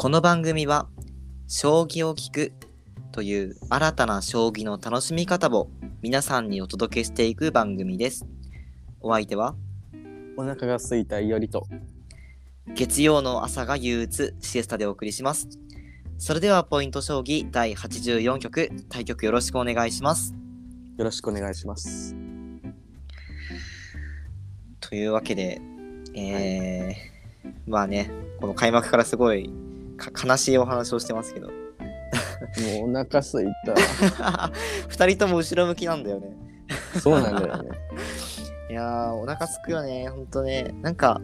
この番組は将棋を聞くという新たな将棋の楽しみ方を皆さんにお届けしていく番組です。お相手は？お腹が空いたいおりと。月曜の朝が憂鬱シエスタでお送りします。それではポイント将棋第84局対局よろしくお願いします。よろしくお願いします。というわけで、えー、まあね、この開幕からすごいか悲しいお話をしてますけど、もうお腹空い 二人とも後ろ向きなんだよね。た。そうなんだよね。いやー、お腹すくよね、ほんとね。なんか、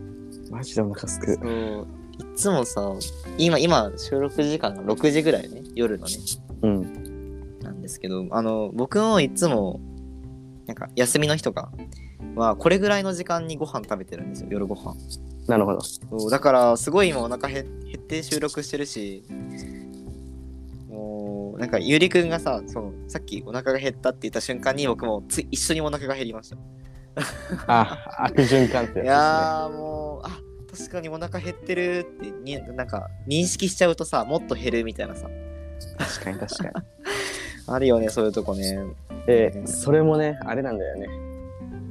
マジでお腹すく。そういつもさ、今、今、収録時間が6時ぐらいね、夜のね、うん。なんですけど、あの、僕もいつも、なんか、休みの日とかは、これぐらいの時間にご飯食べてるんですよ、夜ご飯。なるほど。そうだから、すごい今お腹減減って収録してるし、もう、なんか、ゆりくんがさ、その、さっきお腹が減ったって言った瞬間に、僕もつい一緒にお腹が減りました。あ、悪循環っていややーもうあ確かにお腹減ってるってになんか認識しちゃうとさもっと減るみたいなさつね。確かに確かに。あるよねそういうとこねで、それもね、あれなんだよね。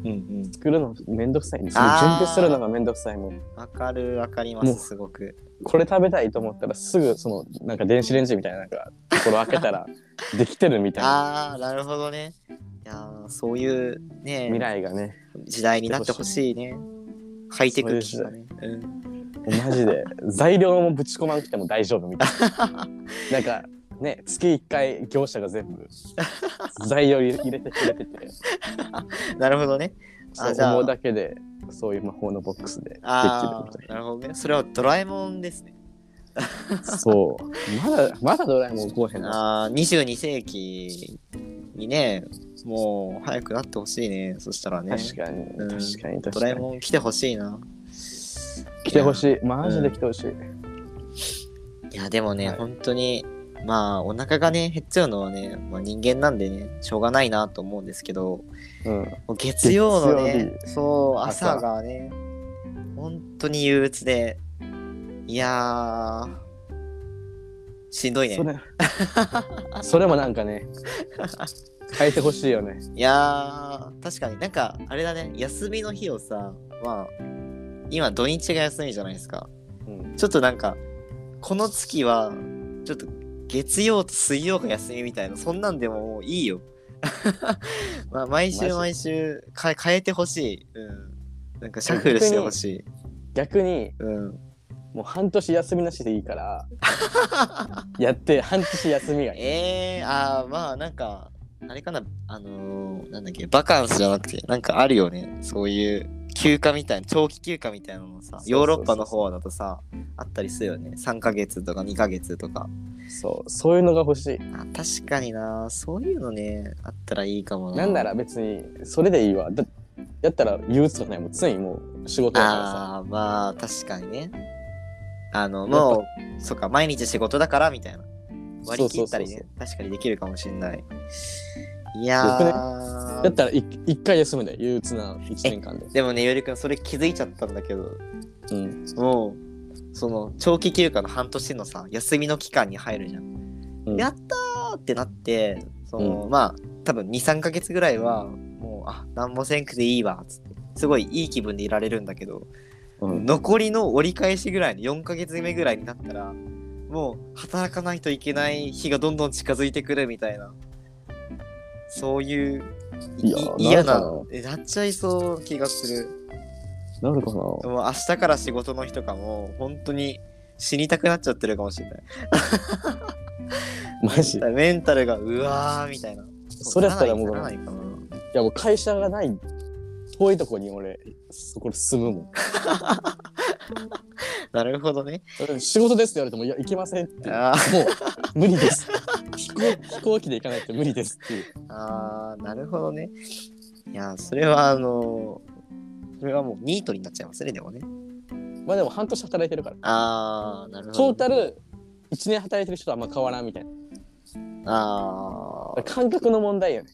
うんうん。作るのめんどくさいんですよ。あー準備するのがめんどくさいもん。わかるわかりまもうすすごく。これ食べたいと思ったらすぐそのなんか電子レンジみたいななんかところ開けたら できてるみたいな。あーなるほどね。いやーそういうね未来がね。時代になってほしいね。ハイテク機器がね。うんマジで。材料もぶち込まなくても大丈夫みたいな。なんかね月1回業者が全部 材料入れてくれてて。なるほどね。あじゃあ。思うだけでそういう魔法のボックスでできるみあたいーなるほどね。それはドラえもんですね。なそう。まだまだドラえもん来おへんな。あー22世紀にねもう早くなってほしいね。そしたらね。確かにうん。確かに確ドラえもん来てほしいな。来てほしい。マジで来てほしい、いや、でもね、はい。本当に、まあ、お腹がね、減っちゃうのはね、まあ、人間なんでね、しょうがないなと思うんですけど、うん。月曜のね、月そう、朝朝がね、本当に憂鬱で、いやー、しんどいね。そ。れ それもなんかね変えてほしいよね。いやー、確かに。なんか、あれだね、休みの日をさ、まあ、今土日が休みじゃないですか。うん。ちょっとなんか、この月は、ちょっと月曜と水曜が休みみたいな、そんなんでももういいよ。まあ、毎週毎週か変えてほしい。うん。なんかシャッフルしてほしい。逆にうん。もう半年休みなしでいいから やって半年休みがいいえー、あーまあなんか、あれかな、あのー、なんだっけ、バカンスじゃなくて、なんかあるよね。そういう休暇みたいな、長期休暇みたいなのさ、そうそうそうヨーロッパの方だとさ、あったりするよね。3ヶ月とか2ヶ月とか。そうそういうのが欲しい。あ確かにな。そういうのねあったらいいかもな。なんなら別にそれでいいわ。だやったら憂鬱とかないもう常にもう仕事だからさ。ああまあ確かにね。あのもうそっか毎日仕事だからみたいな。割り切ったりそうね確かにできるかもしれない。いやー、やったらい一回休むで憂鬱な1年間で。でもねよりくんそれ気づいちゃったんだけど。うん。もうその長期休暇の半年のさ休みの期間に入るじゃん、うん。やったーってなってその、まあ多分23ヶ月ぐらいはもうあ何もせんくていいわっつって。すごいいい気分でいられるんだけど、うん。残りの折り返しぐらいの4ヶ月目ぐらいになったらもう働かないといけない日がどんどん近づいてくるみたいな。そういう嫌なななっちゃいそう気がするなるかな。もう明日から仕事の日とかも本当に死にたくなっちゃってるかもしれない。マジ？いメンタルがうわーみたいな。それやったらもういかなやもう会社がない遠いとこに俺そこで住むもん。なるほどね。仕事ですって言われてもいや行けませんって。もあー。う無理です。飛行飛行機で行かないと無理ですっていう。あーなるほどね。いやそれはあのそれはもうニートになっちゃいますねでもね。まあでも半年働いてるから。ああなるほど。トータル1年働いてる人とあんま変わらんみたいな。ああ感覚の問題よね。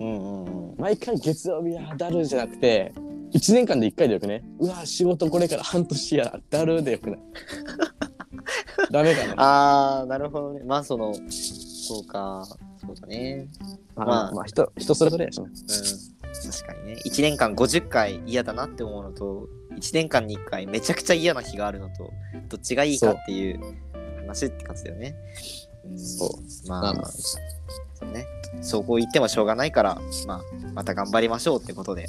うんうんうん。毎回月曜日やだるじゃなくて1年間で1回でよくね。うわ仕事これから半年やだるでよくない。ダメかな。ああ、なるほどね。まあその、そうか、そうだね。まあ、まあ。まあ、人、人それぞれやしな。うん。確かにね。1年間50回嫌だなって思うのと、1年間に1回めちゃくちゃ嫌な日があるのと、どっちがいいかっていう話って感じだよね。うん、そう。まあまあまあ、そうね。そうこう言ってもしょうがないから、まあ、また頑張りましょうってことで。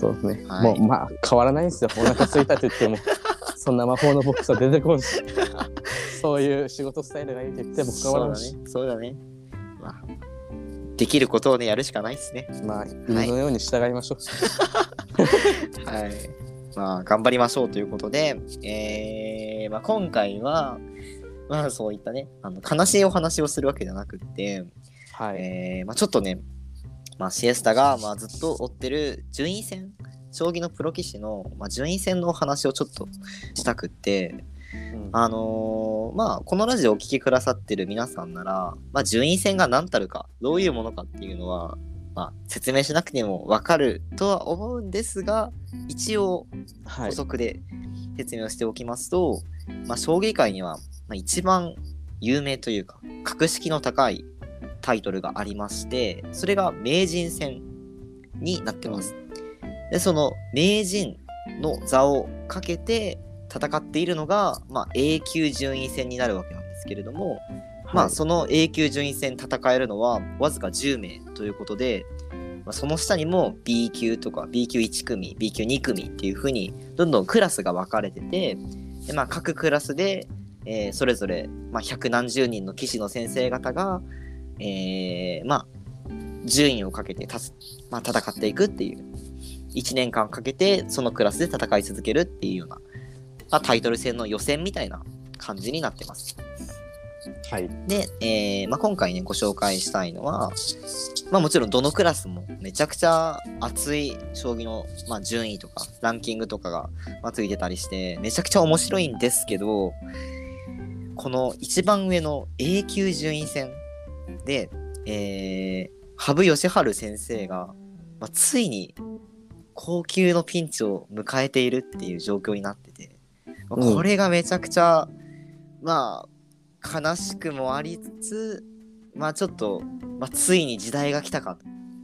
そうですね。はいもう、まあ、変わらないんですよ。お腹空いたと言っても、そんな魔法のボックスは出てこんし。そういう仕事スタイルがいいと言っても変わらないし。そうだね。そうだね。まあ、できることをね、やるしかないですね。まあ、犬のように従いましょう。はい。まあ、頑張りましょうということで、えー、まあ、今回は、まあ、そういったね、あの悲しいお話をするわけじゃなくって、はい。えーまあ、ちょっとね、まあ、シエスタが、まあ、ずっと追ってる順位戦、将棋のプロ棋士の、まあ、順位戦のお話をちょっとしたくって、うんあのーまあ、このラジオをお聞きくださってる皆さんなら、まあ、順位戦が何たるか、どういうものかっていうのは、まあ、説明しなくてもわかるとは思うんですが、一応はい補。足で説明をしておきますと、まあ、将棋界には、まあ、一番有名というか、格式の高いタイトルがありまして、それが名人戦になってます。で、その名人の座をかけて戦っているのが、まあ、A 級順位戦になるわけなんですけれども、まあ、はい。その A 級順位戦戦えるのはわずか10名ということで、まあ、その下にも B 級とか B 級1組 B 級2組っていう風にどんどんクラスが分かれててで、まあ、各クラスで、えーそれぞれ、まあ、百何十人の棋士の先生方が、えーまあ、順位をかけて立つ、まあ、戦っていくっていう1年間かけてそのクラスで戦い続けるっていうような、まあ、タイトル戦の予選みたいな感じになってます。はい。で、えーまあ、今回ね、ご紹介したいのは、まあ、もちろんどのクラスもめちゃくちゃ熱い将棋の、まあ、順位とかランキングとかが、まあ、ついてたりして、めちゃくちゃ面白いんですけど、この一番上の A 級順位戦で、えー、羽生善治先生が、まあ、ついに高級のピンチを迎えているっていう状況になってて、これがめちゃくちゃ、まあ、悲しくもありつつ、まあちょっと、まあ、ついに時代が来たか、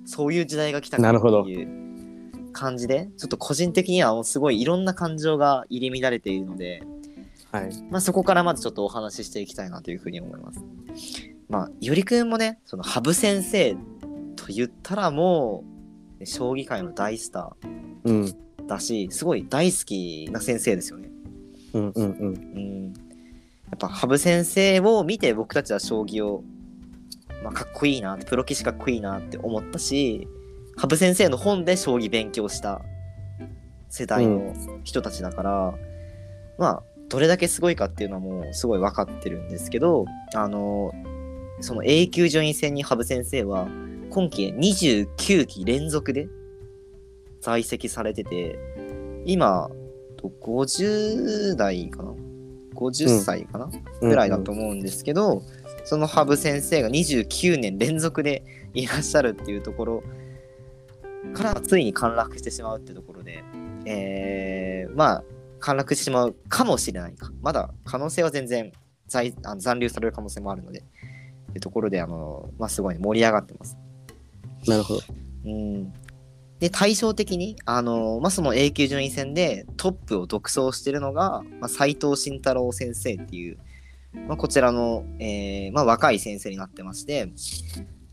そういう時代が来たかなるほどっていう感じで、ちょっと個人的にはもうすごいいろんな感情が入り乱れているので、はい。まあそこからまずちょっとお話ししていきたいなというふうに思います。まあ、よりくんもね、その羽生先生と言ったらもう、将棋界の大スタうん。ーだし、すごい大好きな先生ですよね。うんうんうん。うん、やっぱ羽生先生を見て僕たちは将棋を、まあ、かっこいいなプロ棋士かっこいいなって思ったし羽生先生の本で将棋勉強した世代の人たちだから、まあどれだけすごいかっていうのはもうすごい分かってるんですけどあのその A 級順位戦に羽生先生は今期29期連続で在籍されてて今と50代かな？50歳かな、ぐらいだと思うんですけど、その羽生先生が29年連続でいらっしゃるっていうところからついに陥落してしまうってところで、えー、まあ陥落してしまうかもしれないか。まだ可能性は全然在あの残留される可能性もあるのでってところであの、まあ、すごい盛り上がってます。なるほど。うんで対照的に、あのまあ、その A 級順位戦でトップを独走しているのが、まあ、斉藤慎太郎先生っていう、まあ、こちらの、えーまあ、若い先生になってまして、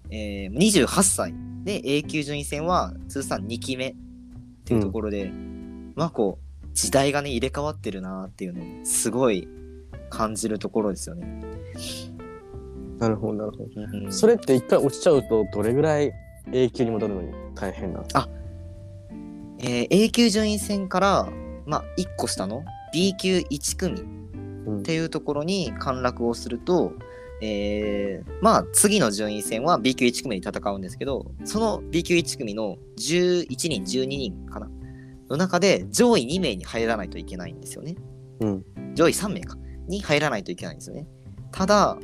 えー、28歳で A 級順位戦は通算2期目っていうところで、まあこう時代がね入れ替わってるなっていうのをすごい感じるところですよね。なるほど、なるほど。うんそれって一回落ちちゃうと、どれぐらい永久に戻るのに大変なんですか？えー A 級順位戦から、まあ、1個下の B 級1組うん。っていうところに陥落をすると、えーまあ次の順位戦は B 級1組で戦うんですけどその B 級1組の11人12人かなの中で上位2名に入らないといけないんですよね。うん。上位3名か。に入らないといけないんですよね。ただ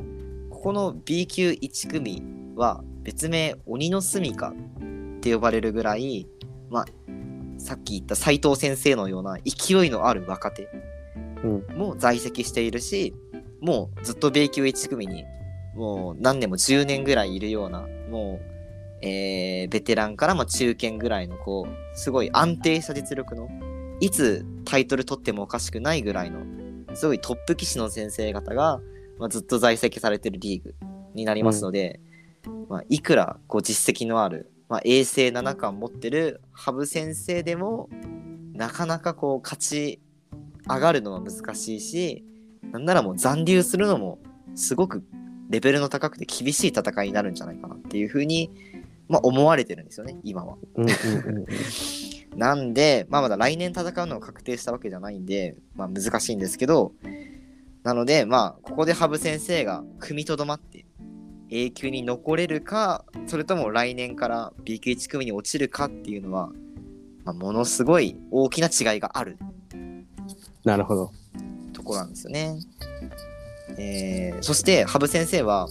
ここの B 級1組は別名鬼の住処って呼ばれるぐらいまあさっき言った斉藤先生のような勢いのある若手うん。も在籍しているしもうずっと米級1組にもう何年も10年ぐらいいるようなもう、えーベテランからまあ中堅ぐらいのこうすごい安定した実力のいつタイトル取ってもおかしくないぐらいのすごいトップ棋士の先生方が、まあ、ずっと在籍されてるリーグになりますので、まあ、いくらこう実績のある、まあ、衛星七冠持ってる羽生先生でもなかなかこう勝ち上がるのは難しいしなんならもう残留するのもすごくレベルの高くて厳しい戦いになるんじゃないかなっていうふうに、まあ、思われてるんですよね今は。なんで、まあ、まだ来年戦うのが確定したわけじゃないんで、まあ、難しいんですけど、なので、まあ、ここで羽生先生が踏みとどまって、永久に残れるか、それとも来年から B 級1組に落ちるかっていうのは、まあ、ものすごい大きな違いがあるなるほど。ところなんですよね。えーそして羽生先生は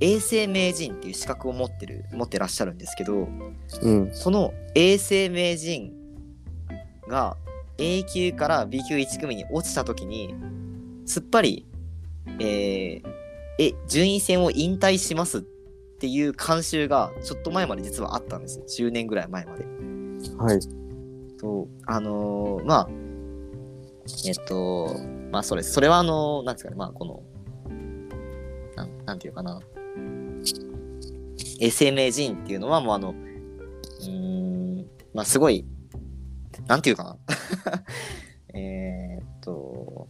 永世名人っていう資格を持ってる持ってらっしゃるんですけど、うん。その永世名人が A 級から B 級1組に落ちた時にすっぱり、えーえ順位戦を引退しますっていう慣習がちょっと前まで実はあったんですよ10年ぐらい前まで。はい。そう。あのーまあえっとまあそれそれはあのーなんですかね。まあこのなんなんていうかな。永世名人っていうのはもうあのうーんまあすごいなんていうかな。えーっと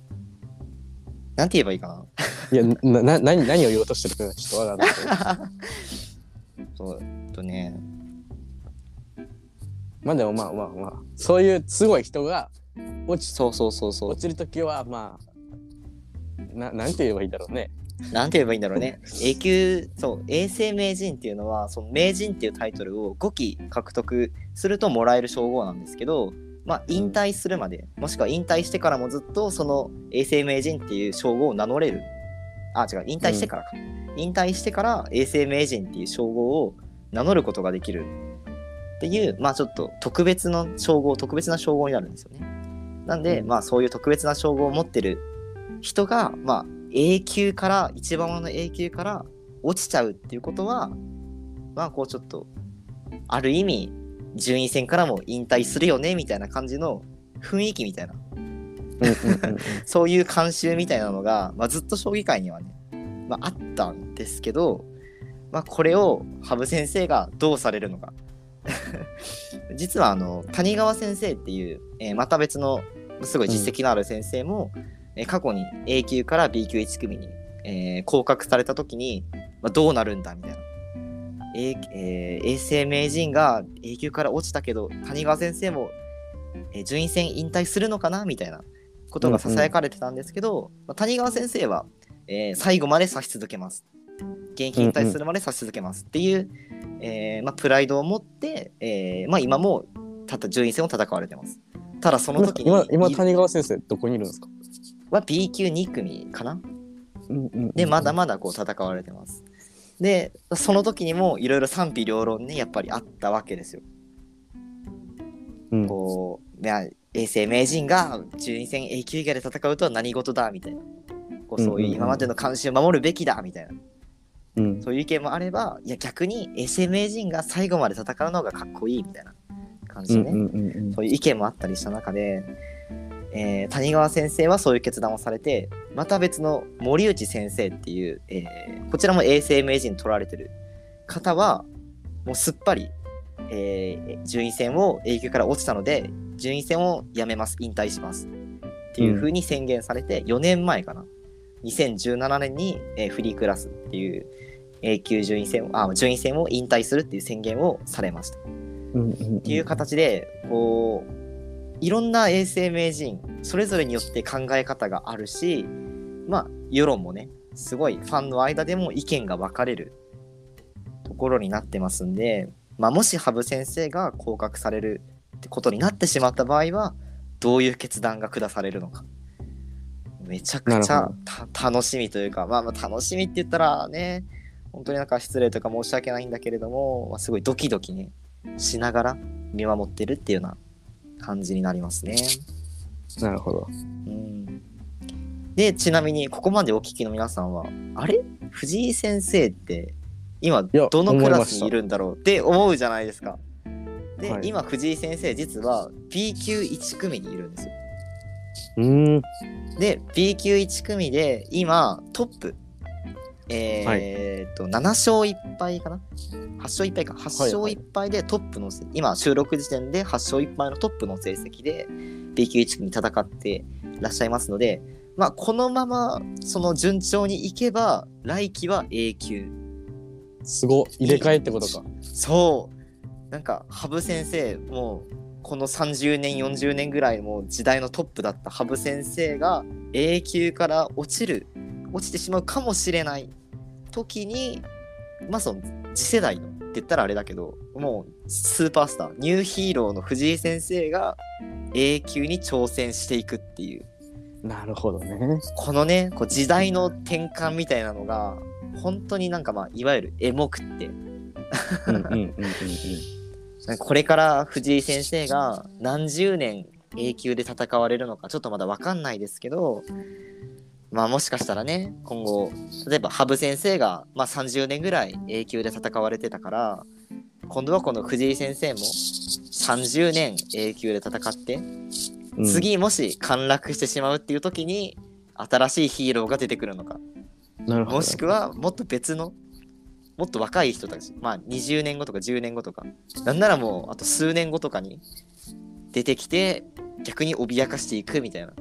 なんて言えばいいかいや、な、な、何、何を言おうとしてるかちょっとわからない そうえっとね。まあでもまあまあまあ、そういうすごい人が落ち、そうそうそうそう。落ちるときは、まあ、な、なんて言えばいいんだろうね。なんて言えばいいんだろうね。永久、そう、永世名人っていうのは、その名人っていうタイトルを5期獲得するともらえる称号なんですけど、まあ、引退するまで、もしくは引退してからもずっとその永世名人っていう称号を名乗れる。あ、違う、引退してからか。引退してから永世名人っていう称号を名乗ることができるっていう、まあちょっと特別な称号、特別な称号になるんですよね。なんで、うんまあそういう特別な称号を持ってる人が、まあ A 級から一番上の A 級から落ちちゃうっていうことはまあこうちょっとある意味順位戦からも引退するよねみたいな感じの雰囲気みたいな。うんうんうんそういう慣習みたいなのが、まあ、ずっと将棋界にはね、まあ、あったんですけど、まあ、これを羽生先生がどうされるのか。実はあの谷川先生っていう、えーまた別のすごい実績のある先生も、えー過去に A 級から B 級1組に、えー降格された時に、まあ、どうなるんだみたいな。A えー衛星名人が A 級から落ちたけど谷川先生も、えー順位戦引退するのかなみたいなことがささやかれてたんですけど、まあ、谷川先生は、えー最後まで指し続けます。現役引退するまで指し続けますっていう、えーまあ、プライドを持って、えーまあ、今もたった順位戦を戦われてます。ただその時に今、今、谷川先生、どこにいるんですか？は B 級2組かな？うんうんでまだまだこう戦われてます。でその時にもいろいろ賛否両論ねやっぱりあったわけですよ。うん。こう永世名人が順位戦 A 級以外で戦うとは何事だみたいな。こうそういう今までの慣習を守るべきだみたいな。うん。そういう意見もあればいや逆に永世名人が最後まで戦うのがかっこいいみたいな感じでね、そういう意見もあったりした中で、えー谷川先生はそういう決断をされてまた別の森内先生っていう、えーこちらも永世名人取られてる方はもうすっぱり、えー順位戦を A 級から落ちたので順位戦をやめます引退します。っていう風に宣言されて、4年前かな。2017年に、えーフリークラスっていう A 級順位戦をあ順位戦を引退するっていう宣言をされました。うんうん。っていう形でこういろんな永世名人それぞれによって考え方があるしまあ世論もねすごいファンの間でも意見が分かれるところになってますんで、まあ、もし羽生先生が降格されるってことになってしまった場合はどういう決断が下されるのか。めちゃくちゃ楽しみというか、まあ、まあ楽しみって言ったらね本当になんか失礼とか申し訳ないんだけれども、まあ、すごいドキドキねしながら見守ってるっていうような感じになりますね。なるほど。うん、でちなみにここまでお聞きの皆さんはあれ？藤井先生って今やどのクラスにいるんだろうって思うじゃないですか。で、はい今藤井先生実は B 級1組にいるんですよ。うーん。で B 級1組で今トップえーっと、7勝1敗かな ?8 勝1敗か。8勝1敗でトップのせ、今収録時点で8勝1敗のトップの成績で B 級1組戦っていらっしゃいますので、まあこのままその順調にいけば来季は A 級。すご入れ替えってことか。そうなんか羽生先生もうこの30年40年ぐらいもう時代のトップだった羽生先生が A 級から落ちる落ちてしまうかもしれない時にまあその次世代のって言ったらあれだけどもうスーパースターニューヒーローの藤井先生が A 級に挑戦していくっていうなるほどね。このねこう時代の転換みたいなのが本当になんかまあいわゆるエモくって。これから藤井先生が何十年 A 級で戦われるのかちょっとまだ分かんないですけどまあもしかしたらね今後例えば羽生先生が、まあ、30年ぐらい A 級で戦われてたから今度はこの藤井先生も30年 A 級で戦って、うん。次もし陥落してしまうっていう時に新しいヒーローが出てくるのか。なるほど。もしくはもっと別のもっと若い人たちまあ20年後とか10年後とかなんならもうあと数年後とかに出てきて逆に脅かしていくみたいな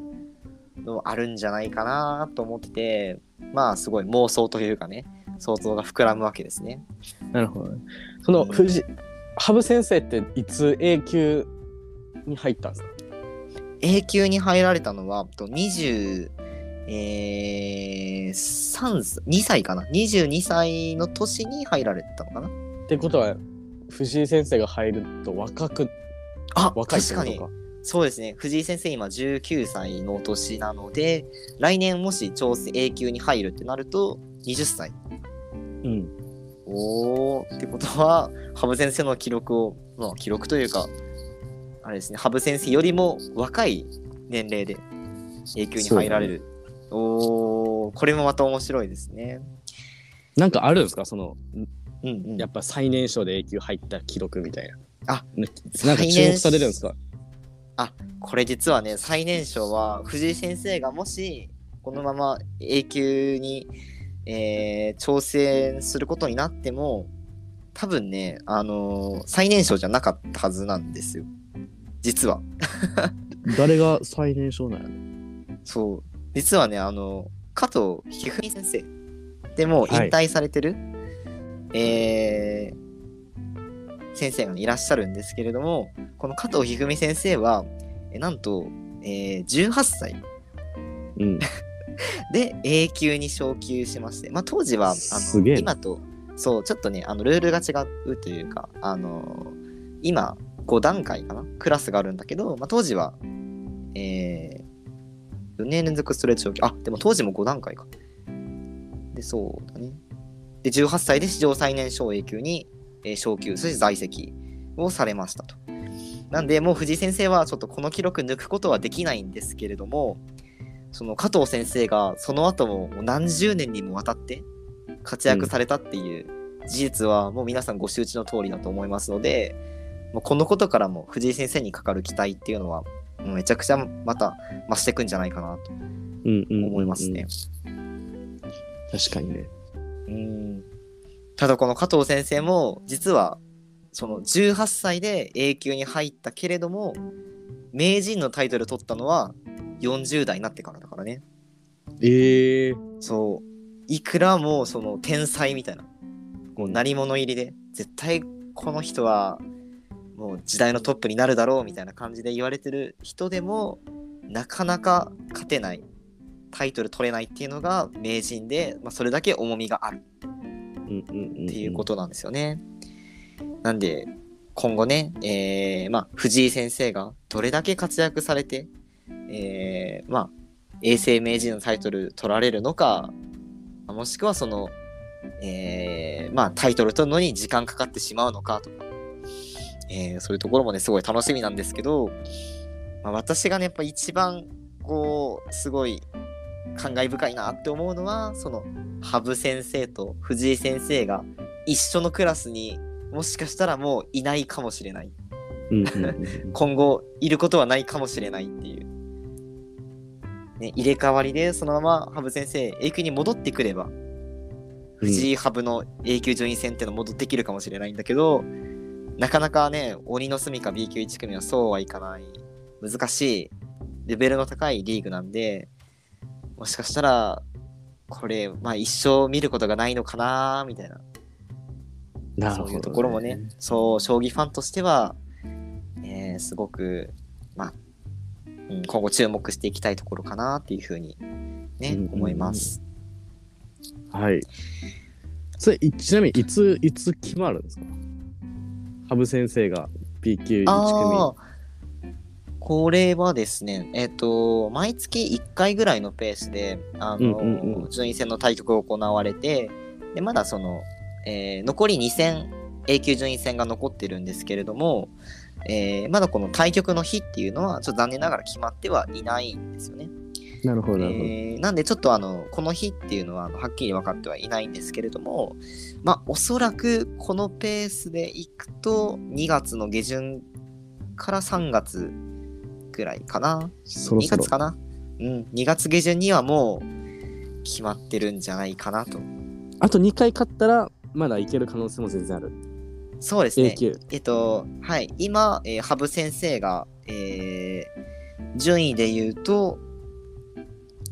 のあるんじゃないかなと思っててまあすごい妄想というかね想像が膨らむわけですね。なるほどね。その藤羽生先生っていつ A 級に入ったんですか？A 級に入られたのはと20えー、3歳2歳かな？22歳の年に入られたのかな？ってことは藤井先生が入ると若くあ若いって確かにことか。そうですね。藤井先生今19歳の年なので来年もし挑戦 A 級に入るってなると20歳。うん。おー。ってことは羽生先生の記録をまあ記録というかあれですね。羽生先生よりも若い年齢で A 級に入られる、おー。これもまた面白いですね。なんかあるんですか？そのうんうん。やっぱ最年少で A 級入った記録みたいな。あねなんか注目されるんですか？これ実はね最年少は藤井先生がもしこのまま A 級に、えー挑戦することになっても多分ね、あのー最年少じゃなかったはずなんですよ。実は。誰が最年少なのそう。実はねあの加藤一二三先生でもう引退されてる、えー先生がいらっしゃるんですけれどもこの加藤一二三先生はえなんと、えー18歳。うん。で A 級に昇級しまして、まあ、当時はあの今とそうちょっとねあのルールが違うというかあの今5段階かなクラスがあるんだけど、まあ、当時は、えー、4年連続ストレッチ昇級あでも当時も5段階か。でそうだね。で18歳で史上最年少 A 級に、えー昇級そして在籍をされましたとなんでもう藤井先生はちょっとこの記録抜くことはできないんですけれどもその加藤先生がその後も何十年にもわたって活躍されたっていう事実はもう皆さんご周知の通りだと思いますので、もうこのことからも藤井先生にかかる期待っていうのはもうめちゃくちゃまた増していくんじゃないかなとうんうん思いますね。。確かにね。うんただこの加藤先生も実はその18歳で A 級に入ったけれども名人のタイトル取ったのは40代になってからだからね。ええそういくらもうその天才みたいなもう鳴り物入りで絶対この人はもう時代のトップになるだろうみたいな感じで言われてる人でもなかなか勝てないタイトル取れないっていうのが名人で、まあ、それだけ重みがある。っていうことなんですよね。なんで今後ね、えーまあ、藤井先生がどれだけ活躍されて、えーまあ、永世名人のタイトル取られるのかもしくはその、えーまあ、タイトル取るのに時間かかってしまうのかとか、えーそういうところもねすごい楽しみなんですけど、まあ、私がねやっぱ一番こうすごい感慨深いなって思うのはその羽生先生と藤井先生が一緒のクラスにもしかしたらもういないかもしれない。今後いることはないかもしれないっていう、ね、入れ替わりでそのまま羽生先生 A 級に戻ってくれば藤井羽生の A 級順位戦っていうの戻ってきるかもしれないんだけどなかなかね鬼の住みか B 級1組はそうはいかない。難しいレベルの高いリーグなんでもしかしたらこれまあ一生見ることがないのかなみたいな。なるほど、そういうところもね、そう、将棋ファンとしては、えーすごく、まあ、うん、今後注目していきたいところかなっていうふうに、ね、うんうんうん。思います。はい。それ、いちなみにいつ、いつ決まるんですか？羽生先生が B 級1ああ、これはですね、えっ、と、毎月1回ぐらいのペースで、あの、うんうんうん順位戦の対局が行われて、で、まだその、えー残り2戦、A 級順位戦が残ってるんですけれども、えーまだこの対局の日っていうのは、ちょっと残念ながら決まってはいないんですよね。組。なるほど、なるほど。えーなんでちょっとあのこの日っていうのははっきり分かってはいないんですけれどもまあおそらくこのペースでいくと2月の下旬から3月ぐらいかな。2そろそろ。月。かな。うん。2月下旬にはもう決まってるんじゃないかなと。あと2回勝ったら、まだいける可能性も全然ある。そうですね。級。えっとはい。今、えー羽生先生が、えー順位で言うと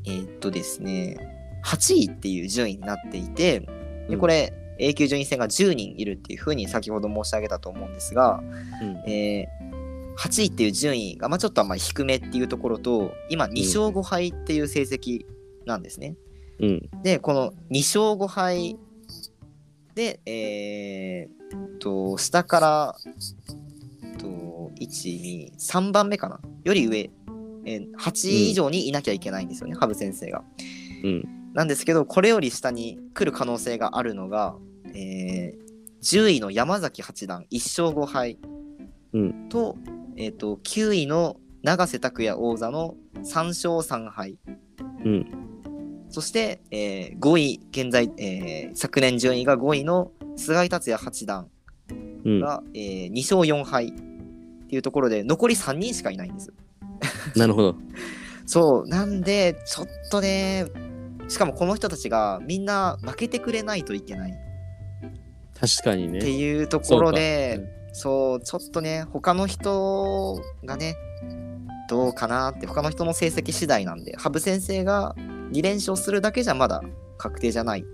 えーっとですね8位っていう順位になっていてでこれ、A 級順位戦が10人いるっていうふうに先ほど申し上げたと思うんですが、うん。えー8位っていう順位が、まあ、ちょっとあんまり低めっていうところと今2勝5敗っていう成績なんですね。うん。でこの2勝5敗でえーっと下からえっと123番目かな？より上、えー8位以上にいなきゃいけないんですよね、羽生先生が。うん。なんですけどこれより下に来る可能性があるのが、えー10位の山崎八段1勝5敗うんと,、えーっと9位の永瀬拓也王座の3勝3敗。うん。そして、えー5位、現在、えー昨年順位が5位の菅井達也八段うん。が、えー2勝4敗っていうところで、残り3人しかいないんです。なるほど。そう、なんで、ちょっとね、しかもこの人たちがみんな負けてくれないといけないっ確かにね。ていうところで、そう,、ちょっとね、他の人がね、どうかなって、他の人の成績次第なんで、羽生先生が2連勝するだけじゃまだ確定じゃない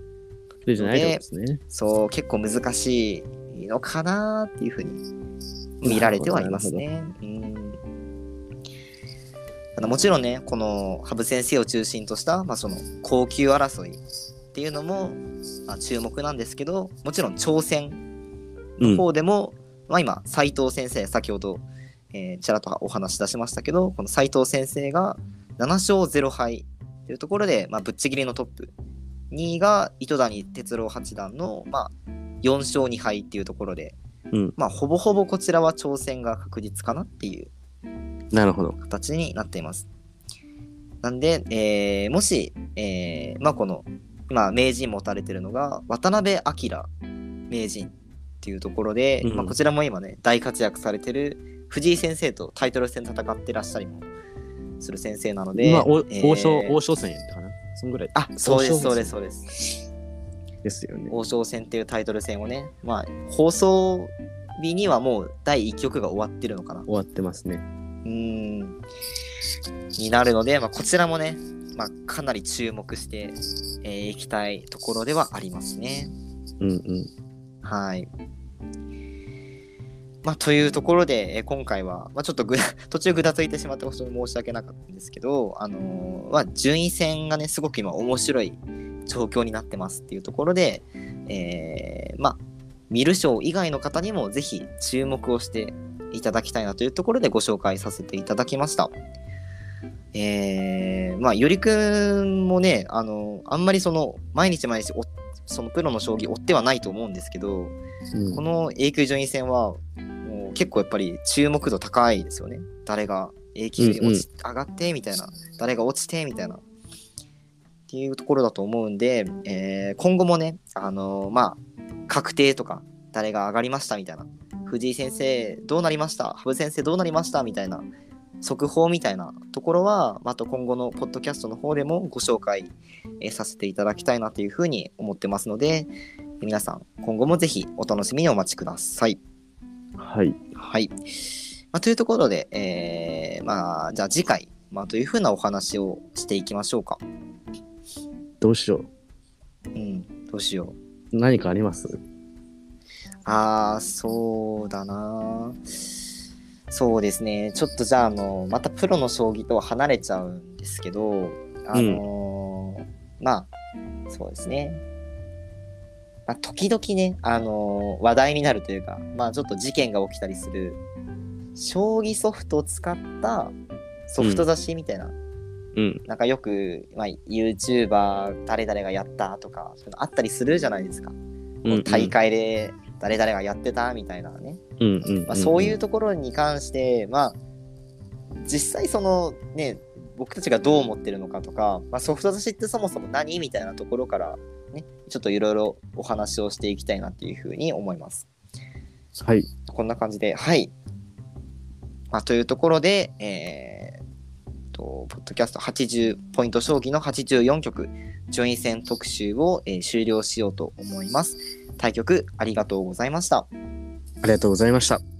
それじゃないですね。そう、結構難しいのかなっていうふうに見られてはいますね。うんもちろんね、この羽生先生を中心とした、まあ、その高級争いっていうのも、まあ、注目なんですけど、もちろん挑戦うん。方でも、まあ、今、斉藤先生、先ほど、えーちらっとお話し出しましたけど、この斉藤先生が7勝0敗というところで、まあ、ぶっちぎりのトップ。2位が糸谷哲郎八段の、まあ、4勝2敗っていうところで、うん。まあ、ほぼほぼこちらは挑戦が確実かなっていうなるほど。形になっています。なんで、えーもし、えーまあ、この、今、名人持たれてるのが、渡辺明名人っていうところで、うんまあ、こちらも今ね、大活躍されてる藤井先生とタイトル戦戦ってらっしゃりもする先生なので、まあ、おえー王将、王将戦やったかな？そんぐらいあ、そうです、そうです、そうです。ですよね。王将戦っていうタイトル戦をね、まあ、放送日にはもう第1局が終わってるのかな。終わってますね。うーんになるので、まあ、こちらもね、まあ、かなり注目してい、えーいきたいところではありますね。うんうん。はい。まあ、というところで、え今回は、まあ、ちょっとぐ 途中ぐだついてしまって本当に申し訳なかったんですけど、あのーまあ、順位戦がね、すごく今面白い状況になってますっていうところで、えーまあ、見る賞以外の方にもぜひ注目をしていただきたいなというところでご紹介させていただきました。えー、まあ、よりくんもね、あのあんまりその、毎日毎日お、そのプロの将棋追ってはないと思うんですけど、うん。この A 級順位戦は、もう結構やっぱり注目度高いですよね。誰が A 級に落ち、上がってみたいな、誰が落ちてみたいな。っていうところだと思うんで、えー今後もね、あのーまあ、確定とか、誰が上がりましたみたいな、藤井先生どうなりました？羽生先生どうなりました？みたいな、速報みたいなところは、また今後のポッドキャストの方でもご紹介、えーさせていただきたいなというふうに思ってますので、皆さん、今後もぜひお楽しみにお待ちください。はい。はい。まあ、というところで、えーまあ、じゃあ次回、まあ、というふうなお話をしていきましょうか。どうしようん、どうしよう。う。何かあります？ああ、そうだな。そうですね。ちょっとじゃあ、あの、またプロの将棋とは離れちゃうんですけど、あのーまあ、そうですね。まあ、時々ね、あのー話題になるというか、まあ、ちょっと事件が起きたりする、将棋ソフトを使ったソフト雑誌みたいな、うん。なんかよく、まあ、YouTuber 誰々がやったとか、そういうのあったりするじゃないですか。うん。大会で誰々がやってたみたいなね、うんうん。まあ、そういうところに関して、まあ、実際そのね僕たちがどう思ってるのかとか、まあ、ソフト雑誌ってそもそも何みたいなところから、ね、ちょっといろいろお話をしていきたいなっていうふうに思います。はい。こんな感じで、はい。まあ、というところで、えー、と、ポッドキャスト80ポイント将棋の84局順位戦特集を、えー終了しようと思います。対局ありがとうございました。ありがとうございました。